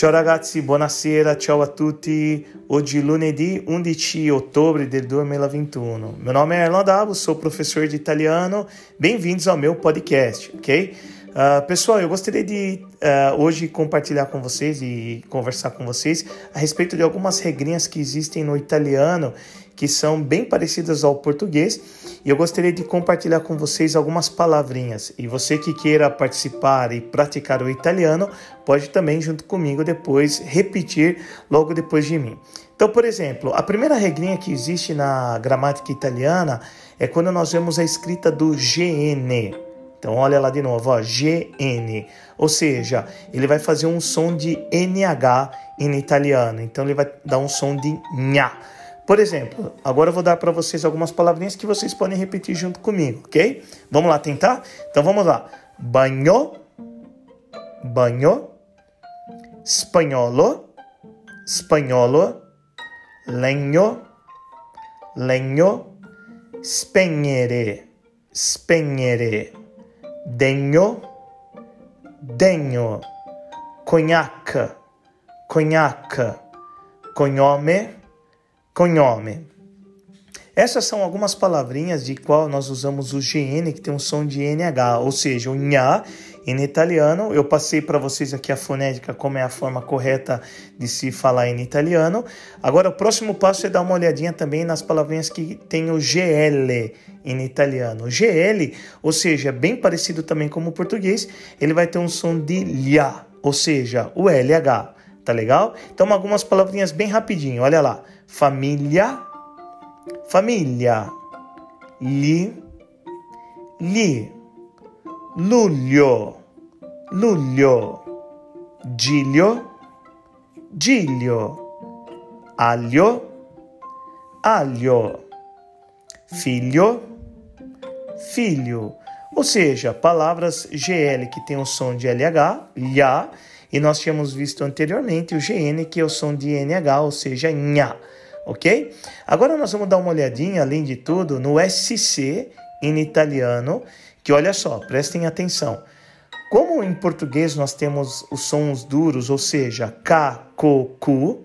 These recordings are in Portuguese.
Ciao ragazzi, buonasera, ciao a tutti. Oggi lunedì 11 ottobre del 2021. Meu nome é Erlon Davo, sou professor de italiano. Bem-vindos ao meu podcast, ok? Uh, pessoal, eu gostaria de uh, hoje compartilhar com vocês e conversar com vocês a respeito de algumas regrinhas que existem no italiano que são bem parecidas ao português e eu gostaria de compartilhar com vocês algumas palavrinhas. E você que queira participar e praticar o italiano, pode também, junto comigo, depois repetir logo depois de mim. Então, por exemplo, a primeira regrinha que existe na gramática italiana é quando nós vemos a escrita do GN. Então, olha lá de novo, ó, GN. Ou seja, ele vai fazer um som de NH em italiano. Então, ele vai dar um som de nha. Por exemplo, agora eu vou dar para vocês algumas palavrinhas que vocês podem repetir junto comigo, ok? Vamos lá tentar? Então vamos lá. Banho, banho, espanholo, espanholo, legno, legno, spegnere, spegnere, degno, degno, cognac, cognac, cognome, Cognome. Essas são algumas palavrinhas de qual nós usamos o GN, que tem um som de NH, ou seja, o nha em italiano. Eu passei para vocês aqui a fonética, como é a forma correta de se falar em italiano. Agora, o próximo passo é dar uma olhadinha também nas palavrinhas que tem o GL em italiano. O GL, ou seja, bem parecido também como o português, ele vai ter um som de LHA, ou seja, o LH. Tá legal? Então, algumas palavrinhas bem rapidinho, olha lá família, família, li, li, luglio, luglio, giglio, giglio, aglio, aglio, figlio, filho. Ou seja, palavras GL que tem o som de LH, lha, e nós tínhamos visto anteriormente o GN que é o som de NH, ou seja, nha ok? Agora nós vamos dar uma olhadinha, além de tudo, no SC em italiano, que olha só, prestem atenção. Como em português nós temos os sons duros, ou seja, K, K, Q,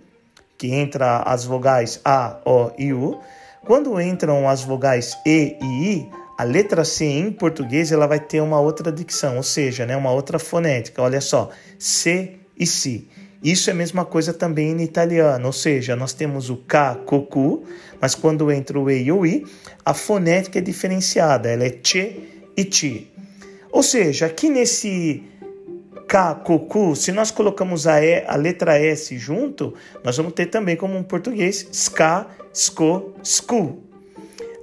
que entra as vogais A, O e U, quando entram as vogais E e I, a letra C em português ela vai ter uma outra dicção, ou seja, né, uma outra fonética. Olha só, C e Si. Isso é a mesma coisa também em italiano, ou seja, nós temos o K, cocu, mas quando entra o E e o I, a fonética é diferenciada, ela é che e ti. Ou seja, aqui nesse K, cocu, se nós colocamos a, e, a letra S junto, nós vamos ter também como um português ska, sco, scu.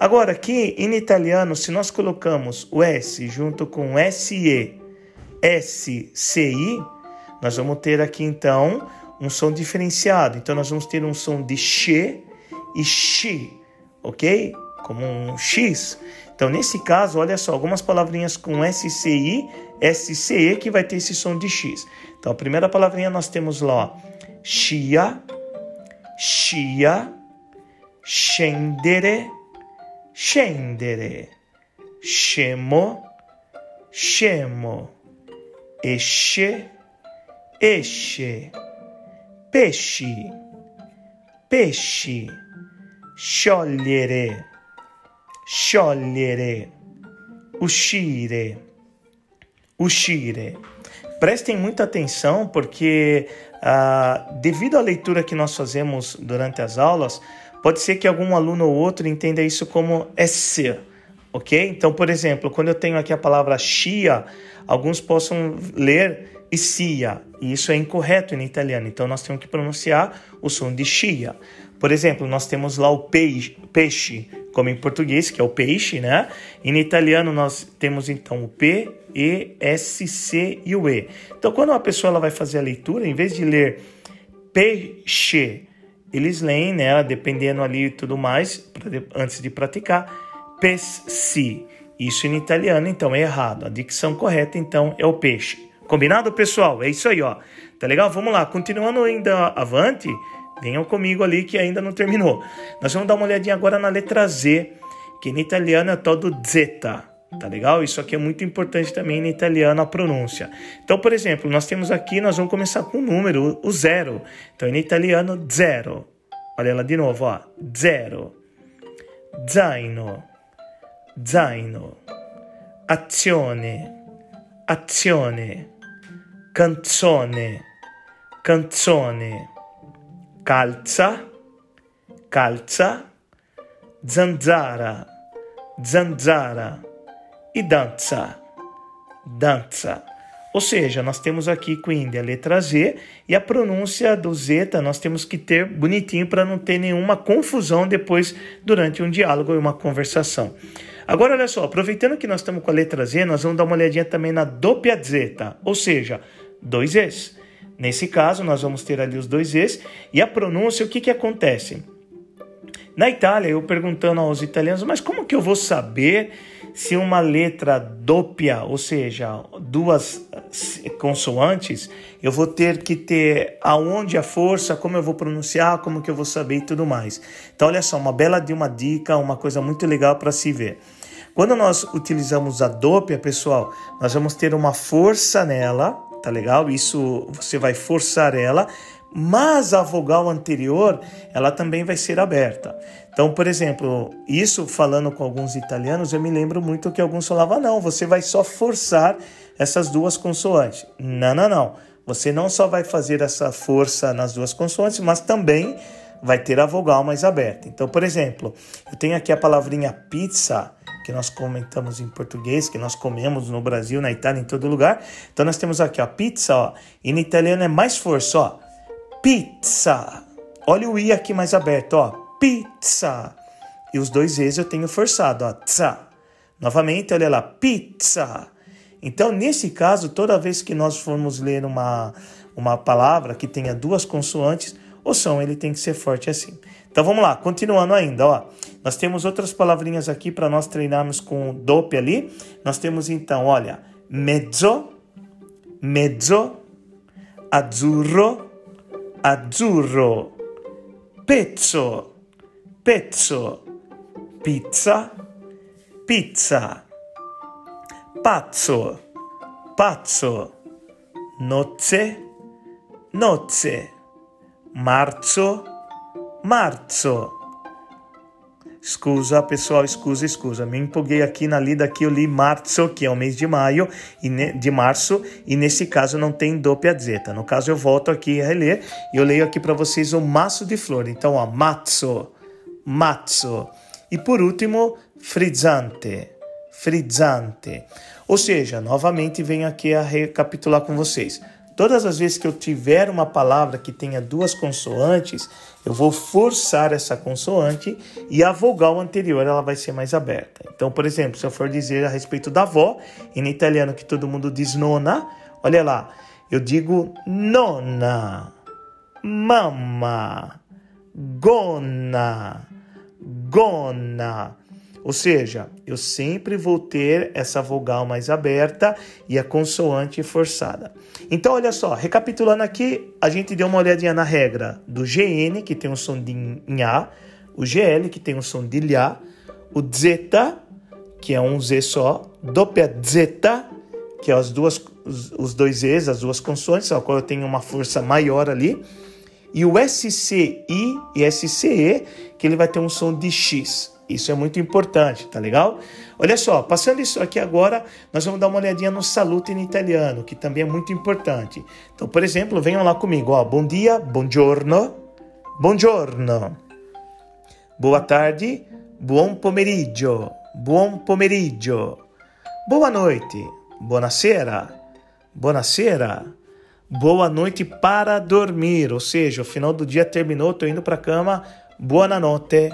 Agora, aqui em italiano, se nós colocamos o S junto com SE, S, C, I, nós vamos ter aqui então um som diferenciado. Então nós vamos ter um som de x e x, ok? Como um x. Então nesse caso, olha só, algumas palavrinhas com SCI, SCE que vai ter esse som de x. Então a primeira palavrinha nós temos lá, chia, chia, scendere, scendere, scemo, scemo, esce, esce, pesci, pesci, sciogliere, sciogliere, uscire, uscire. Prestem muita atenção porque, ah, devido à leitura que nós fazemos durante as aulas, pode ser que algum aluno ou outro entenda isso como ser, ok? Então, por exemplo, quando eu tenho aqui a palavra chia, alguns possam ler e cia, e isso é incorreto em italiano, então nós temos que pronunciar o som de chia. Por exemplo, nós temos lá o peixe, peixe, como em português, que é o peixe, né? Em italiano nós temos então o P, E, S, C e o E. Então, quando uma pessoa ela vai fazer a leitura, em vez de ler peixe, eles leem, né? Dependendo ali e tudo mais, antes de praticar, pesci. Isso em italiano, então, é errado. A dicção correta, então, é o peixe. Combinado, pessoal? É isso aí, ó. Tá legal? Vamos lá. Continuando ainda avante, venham comigo ali que ainda não terminou. Nós vamos dar uma olhadinha agora na letra Z, que em italiano é tal do zeta, tá legal? Isso aqui é muito importante também no italiano a pronúncia. Então, por exemplo, nós temos aqui, nós vamos começar com o número, o zero. Então, em italiano, zero. Olha lá de novo, ó. Zero. Zaino. Zaino. Azione. Azione. Canzone. Canzone. Calza. Calza. Zanzara. Zanzara e dança, dança. Ou seja, nós temos aqui quindi a letra Z e a pronúncia do zeta nós temos que ter bonitinho para não ter nenhuma confusão depois durante um diálogo e uma conversação. Agora, olha só, aproveitando que nós estamos com a letra Z, nós vamos dar uma olhadinha também na doppia zeta, ou seja, dois Es. Nesse caso, nós vamos ter ali os dois Es e a pronúncia, o que, que acontece? Na Itália, eu perguntando aos italianos, mas como que eu vou saber se uma letra doppia, ou seja, duas consoantes, eu vou ter que ter aonde a força, como eu vou pronunciar, como que eu vou saber e tudo mais. Então, olha só, uma bela de uma dica, uma coisa muito legal para se ver. Quando nós utilizamos a doppia, pessoal, nós vamos ter uma força nela, tá legal? Isso você vai forçar ela, mas a vogal anterior ela também vai ser aberta. Então, por exemplo, isso falando com alguns italianos, eu me lembro muito que alguns falavam: não, você vai só forçar essas duas consoantes. Não, não, não. Você não só vai fazer essa força nas duas consoantes, mas também vai ter a vogal mais aberta. Então, por exemplo, eu tenho aqui a palavrinha pizza, que nós comentamos em português, que nós comemos no Brasil, na Itália, em todo lugar. Então, nós temos aqui a pizza, ó, e no italiano é mais força, ó pizza. Olha o i aqui mais aberto, ó. Pizza. E os dois e's eu tenho forçado, ó. Tsa. Novamente, olha lá, pizza. Então, nesse caso, toda vez que nós formos ler uma, uma palavra que tenha duas consoantes, o som ele tem que ser forte assim. Então vamos lá, continuando ainda, ó. Nós temos outras palavrinhas aqui para nós treinarmos com dope ali. Nós temos então, olha, mezzo, mezzo, azzurro, azzurro, pezzo, pezzo, pizza, pizza, pazzo, pazzo, nozze, nozze, marzo, marzo. Scusa, pessoal, scusa, scusa. Me empolguei aqui na lida aqui, eu li março, que é o mês de maio, e de março, e nesse caso não tem doppia zeta. No caso, eu volto aqui a reler e eu leio aqui para vocês o maço de flor. Então, ó, mazzo, mazzo. E por último, frizzante, frizzante. Ou seja, novamente venho aqui a recapitular com vocês. Todas as vezes que eu tiver uma palavra que tenha duas consoantes, eu vou forçar essa consoante e a vogal anterior ela vai ser mais aberta. Então, por exemplo, se eu for dizer a respeito da avó, em italiano que todo mundo diz nona, olha lá, eu digo nonna, mamma, gonna, gonna. Ou seja, eu sempre vou ter essa vogal mais aberta e a consoante forçada. Então, olha só, recapitulando aqui, a gente deu uma olhadinha na regra do GN, que tem um som de Nha, o GL, que tem um som de Lhá, o Zeta, que é um Z só, doppia Zeta, que é as duas, os, os dois Zs, as duas consoantes, ao qual eu tenho uma força maior ali, e o SCI e SCE, que ele vai ter um som de X. Isso é muito importante, tá legal? Olha só, passando isso aqui agora, nós vamos dar uma olhadinha no saluto em italiano, que também é muito importante. Então, por exemplo, venham lá comigo, ó. Bom dia, buongiorno, buongiorno. Boa tarde, buon pomeriggio, buon pomeriggio. Boa noite, buonasera, buonasera. Boa noite para dormir, ou seja, o final do dia terminou, tô indo para cama. Boa noite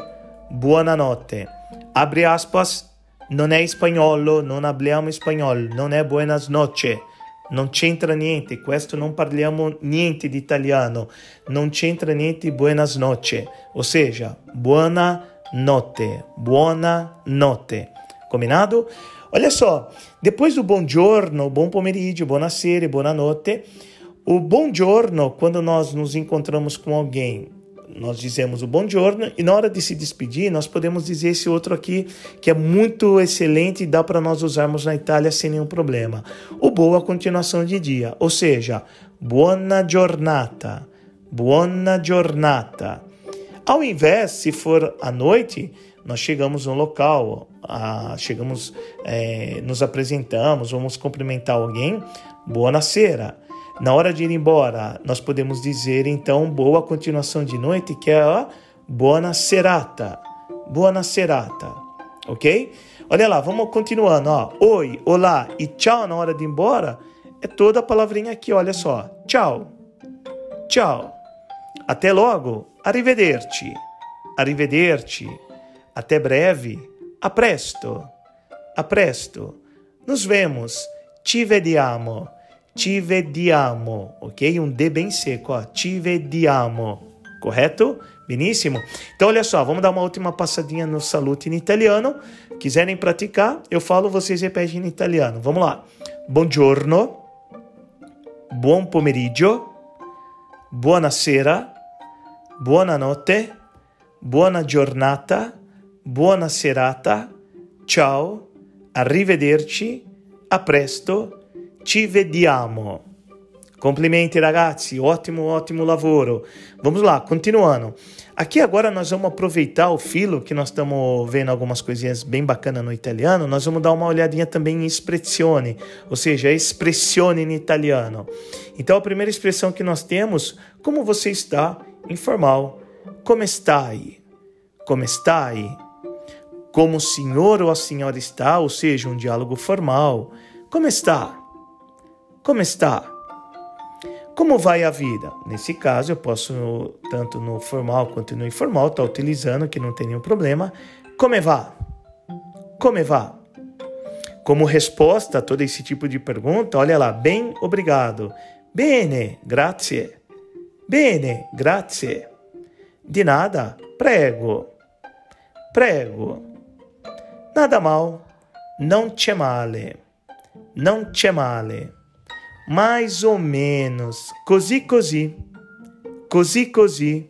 buonanotte. Apri aspas, non è spagnolo, non parliamo spagnolo, non è buenas noche. Non c'entra niente, questo non parliamo niente di italiano, non c'entra niente buenas noche, ou seja, buona notte, buona notte. Combinado? Olha só, depois do buongiorno, bom pomeriggio, buonasera e buonanotte, o buongiorno, quando nós nos encontramos com alguém nós dizemos o buongiorno e na hora de se despedir, nós podemos dizer esse outro aqui que é muito excelente e dá para nós usarmos na Itália sem nenhum problema. O boa continuação de dia, ou seja, buona giornata, buona giornata. Ao invés, se for à noite, nós chegamos no local, a, chegamos, é, nos apresentamos, vamos cumprimentar alguém, buonasera. Na hora de ir embora, nós podemos dizer então boa continuação de noite, que é a buona serata. Buona serata, ok? Olha lá, vamos continuando. Ó. Oi, olá e tchau na hora de ir embora é toda a palavrinha aqui, olha só. Tchau. Tchau. Até logo. Arrivederci. Arrivederci. Até breve. A presto. A presto. Nos vemos. Ci vediamo. Ci vediamo. Ok? Um D bem seco. Ó. Ci vediamo. Correto? Beníssimo? Então, olha só, vamos dar uma última passadinha no salute em italiano. Quiserem praticar, eu falo, vocês repetem em italiano. Vamos lá. Buongiorno, buon pomeriggio, buonasera, buonanotte, buona giornata, buona serata, ciao, arrivederci, a presto, ci vediamo. Complimenti ragazzi, ótimo, ótimo lavoro. Vamos lá, continuando. Aqui agora nós vamos aproveitar o filo que nós estamos vendo algumas coisinhas bem bacanas no italiano. Nós vamos dar uma olhadinha também em espressione, ou seja, expressione em italiano. Então a primeira expressão que nós temos, como você está, informal. Come stai? Come stai? Como o senhor ou a senhora está, ou seja, um diálogo formal. Como está? Como está? Como vai a vida? Nesse caso, eu posso, tanto no formal quanto no informal, estar tá utilizando, que não tem nenhum problema. Como va? Como va? Como resposta a todo esse tipo de pergunta, olha lá, bem, obrigado. Bene, grazie. Bene, grazie. De nada, prego. Prego. Nada mal. Não c'è male. Não c'è male mais ou menos, così così, così così.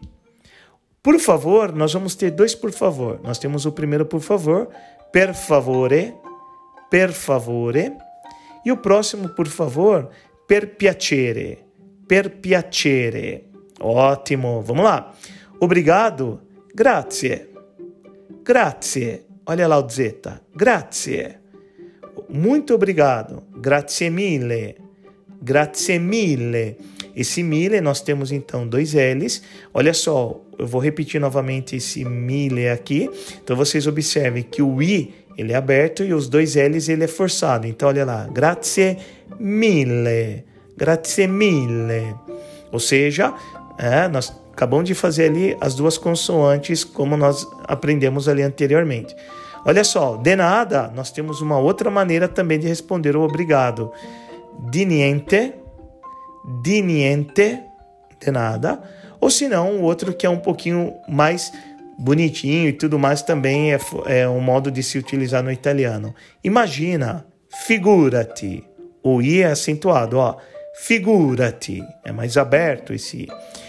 Por favor, nós vamos ter dois por favor. Nós temos o primeiro por favor, per favore, per favore, e o próximo por favor, per piacere, per piacere. Ótimo, vamos lá. Obrigado, grazie, grazie. Olha lá o zeta, grazie. Muito obrigado, grazie mille. Grazie mille. Esse mille nós temos então dois L's. Olha só, eu vou repetir novamente esse mille aqui. Então vocês observem que o i ele é aberto e os dois L's ele é forçado. Então olha lá, grazie mille, grazie mille. Ou seja, é, nós acabamos de fazer ali as duas consoantes como nós aprendemos ali anteriormente. Olha só, de nada, nós temos uma outra maneira também de responder o obrigado di niente, di niente, de nada, ou se não, o outro que é um pouquinho mais bonitinho e tudo mais também é, é um modo de se utilizar no italiano. Imagina, figurati, o i é acentuado, ó, figurati, é mais aberto esse i.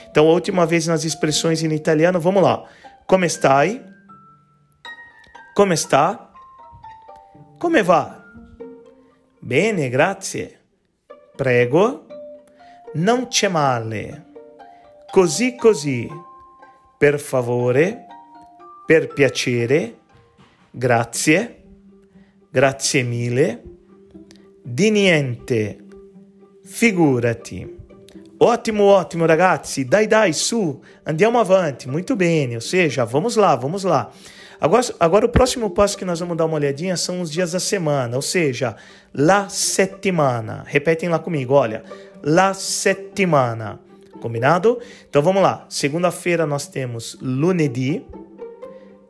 Então, a última vez nas expressões em italiano, vamos lá. Come stai? Come sta? Come va? Bene, grazie. Prego, non c'è male. Così così. Per favore, per piacere, grazie, grazie mille, di niente, figurati. Ótimo, ótimo, ragazzi. Dai, dai, su. Andiamo avanti. Muito bene. Ou seja, vamos lá, vamos lá. Agora, agora, o próximo passo que nós vamos dar uma olhadinha são os dias da semana, ou seja, la settimana. Repetem lá comigo, olha, la settimana. Combinado? Então vamos lá. Segunda-feira nós temos lunedì,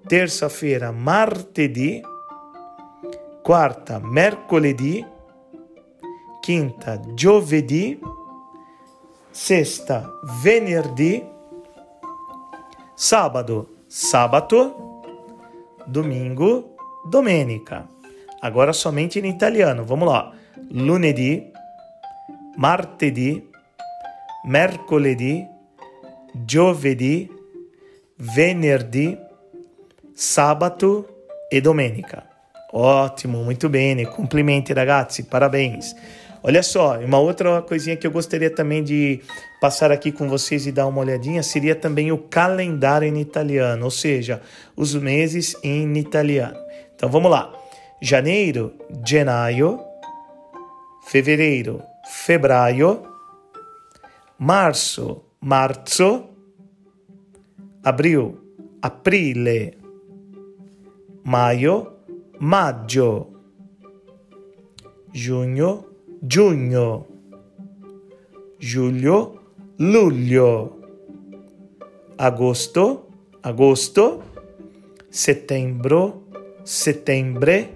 terça-feira martedì, quarta mercoledì, quinta giovedì, sexta venerdì, sábado sabato domingo, domenica. Agora somente em italiano. Vamos lá. Lunedì, martedì, mercoledì, giovedì, venerdì, sabato e domenica. Ótimo, muito bem, complimenti ragazzi, parabéns. Olha só, uma outra coisinha que eu gostaria também de passar aqui com vocês e dar uma olhadinha seria também o calendário em italiano, ou seja, os meses em italiano. Então vamos lá. Janeiro, gennaio, fevereiro, febbraio, março, marzo, abril, aprile, maio, maggio, giugno, giugno, luglio, luglio, agosto, agosto, setembro, settembre,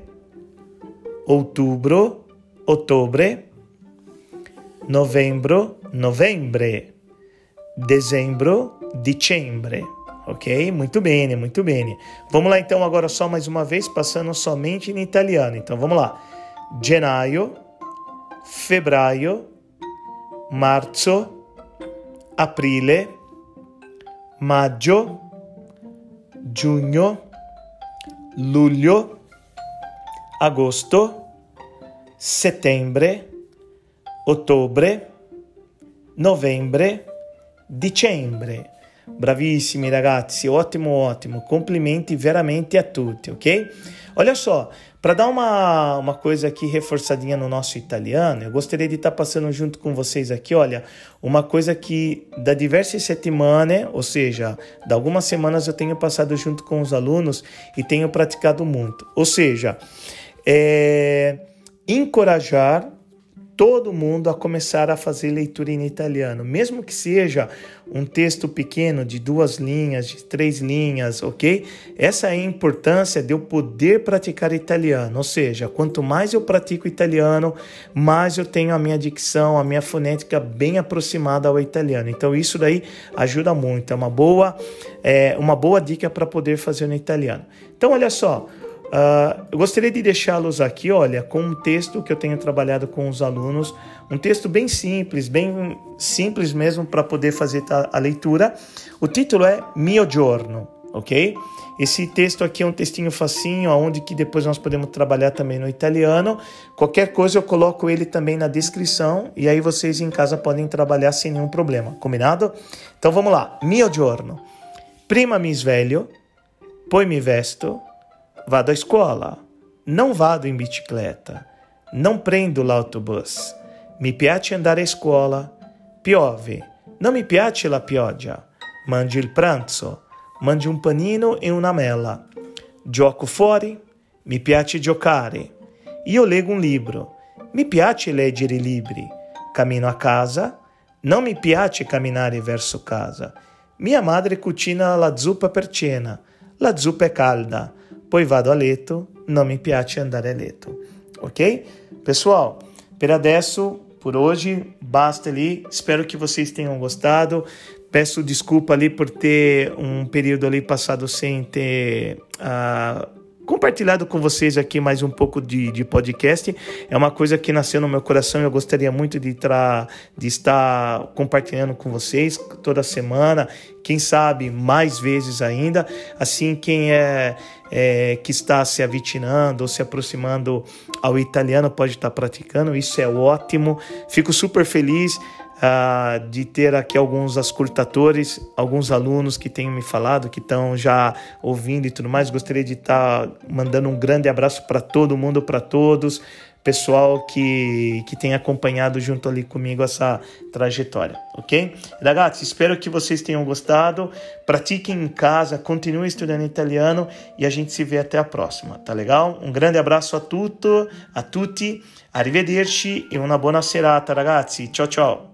outubro, ottobre, novembro, novembre, dezembro, dicembre. Ok? Muito bem, muito bem. Vamos lá então agora só mais uma vez, passando somente em italiano. Então vamos lá. Gennaio, febbraio, marzo, aprile, maggio, giugno, luglio, agosto, settembre, ottobre, novembre, dicembre. Bravissimi ragazzi, ottimo, ottimo. Complimenti veramente a tutti, ok? Olha só, para dar uma, uma coisa aqui reforçadinha no nosso italiano, eu gostaria de estar tá passando junto com vocês aqui, olha, uma coisa que da diversas settimane, ou seja, de algumas semanas eu tenho passado junto com os alunos e tenho praticado muito. Ou seja, é, encorajar todo mundo a começar a fazer leitura em italiano, mesmo que seja um texto pequeno de duas linhas, de três linhas, ok? Essa é a importância de eu poder praticar italiano, ou seja, quanto mais eu pratico italiano, mais eu tenho a minha dicção, a minha fonética bem aproximada ao italiano. Então isso daí ajuda muito, é uma boa, é, uma boa dica para poder fazer no italiano. Então olha só. Uh, eu gostaria de deixá-los aqui, olha, com um texto que eu tenho trabalhado com os alunos, um texto bem simples, bem simples mesmo para poder fazer a leitura. O título é Mio Giorno, ok? Esse texto aqui é um textinho facinho, onde que depois nós podemos trabalhar também no italiano. Qualquer coisa eu coloco ele também na descrição e aí vocês em casa podem trabalhar sem nenhum problema, combinado? Então vamos lá. Mio giorno. Prima mi sveglio, poi mi vesto, Vado à escola. Não vado in bicicletta. Não prendo l'autobus. Mi piace andare a scuola. Piove. Non mi piace la pioggia. Mangi il pranzo. Mangi un panino e una mela. Gioco fuori. Mi piace giocare. Io leggo un libro. Mi piace leggere libri. Cammino a casa. Non mi piace camminare verso casa. Mia madre cucina la zuppa per cena. La zuppa è calda. Poi vado a letto, non mi piace andare a letto. Ok? Pessoal, per adesso, por hoje, basta ali. Espero que vocês tenham gostado. Peço desculpa ali por ter um período ali passado sem ter. Uh, compartilhado com vocês aqui mais um pouco de, de podcast. É uma coisa que nasceu no meu coração e eu gostaria muito de, tra, de estar compartilhando com vocês toda semana, quem sabe mais vezes ainda. Assim, quem é, é que está se avitinando ou se aproximando ao italiano pode estar praticando, isso é ótimo. Fico super feliz uh, de ter aqui alguns ascultadores, alguns alunos que têm me falado, que estão já ouvindo e tudo mais. Gostaria de estar tá mandando um grande abraço para todo mundo, para todos, pessoal que, que tem acompanhado junto ali comigo essa trajetória, ok? Ragazzi, espero que vocês tenham gostado. Pratiquem em casa, continuem estudando italiano e a gente se vê até a próxima, tá legal? Um grande abraço a tutti, a tutti, arrivederci e una buona serata, ragazzi. Ciao ciao!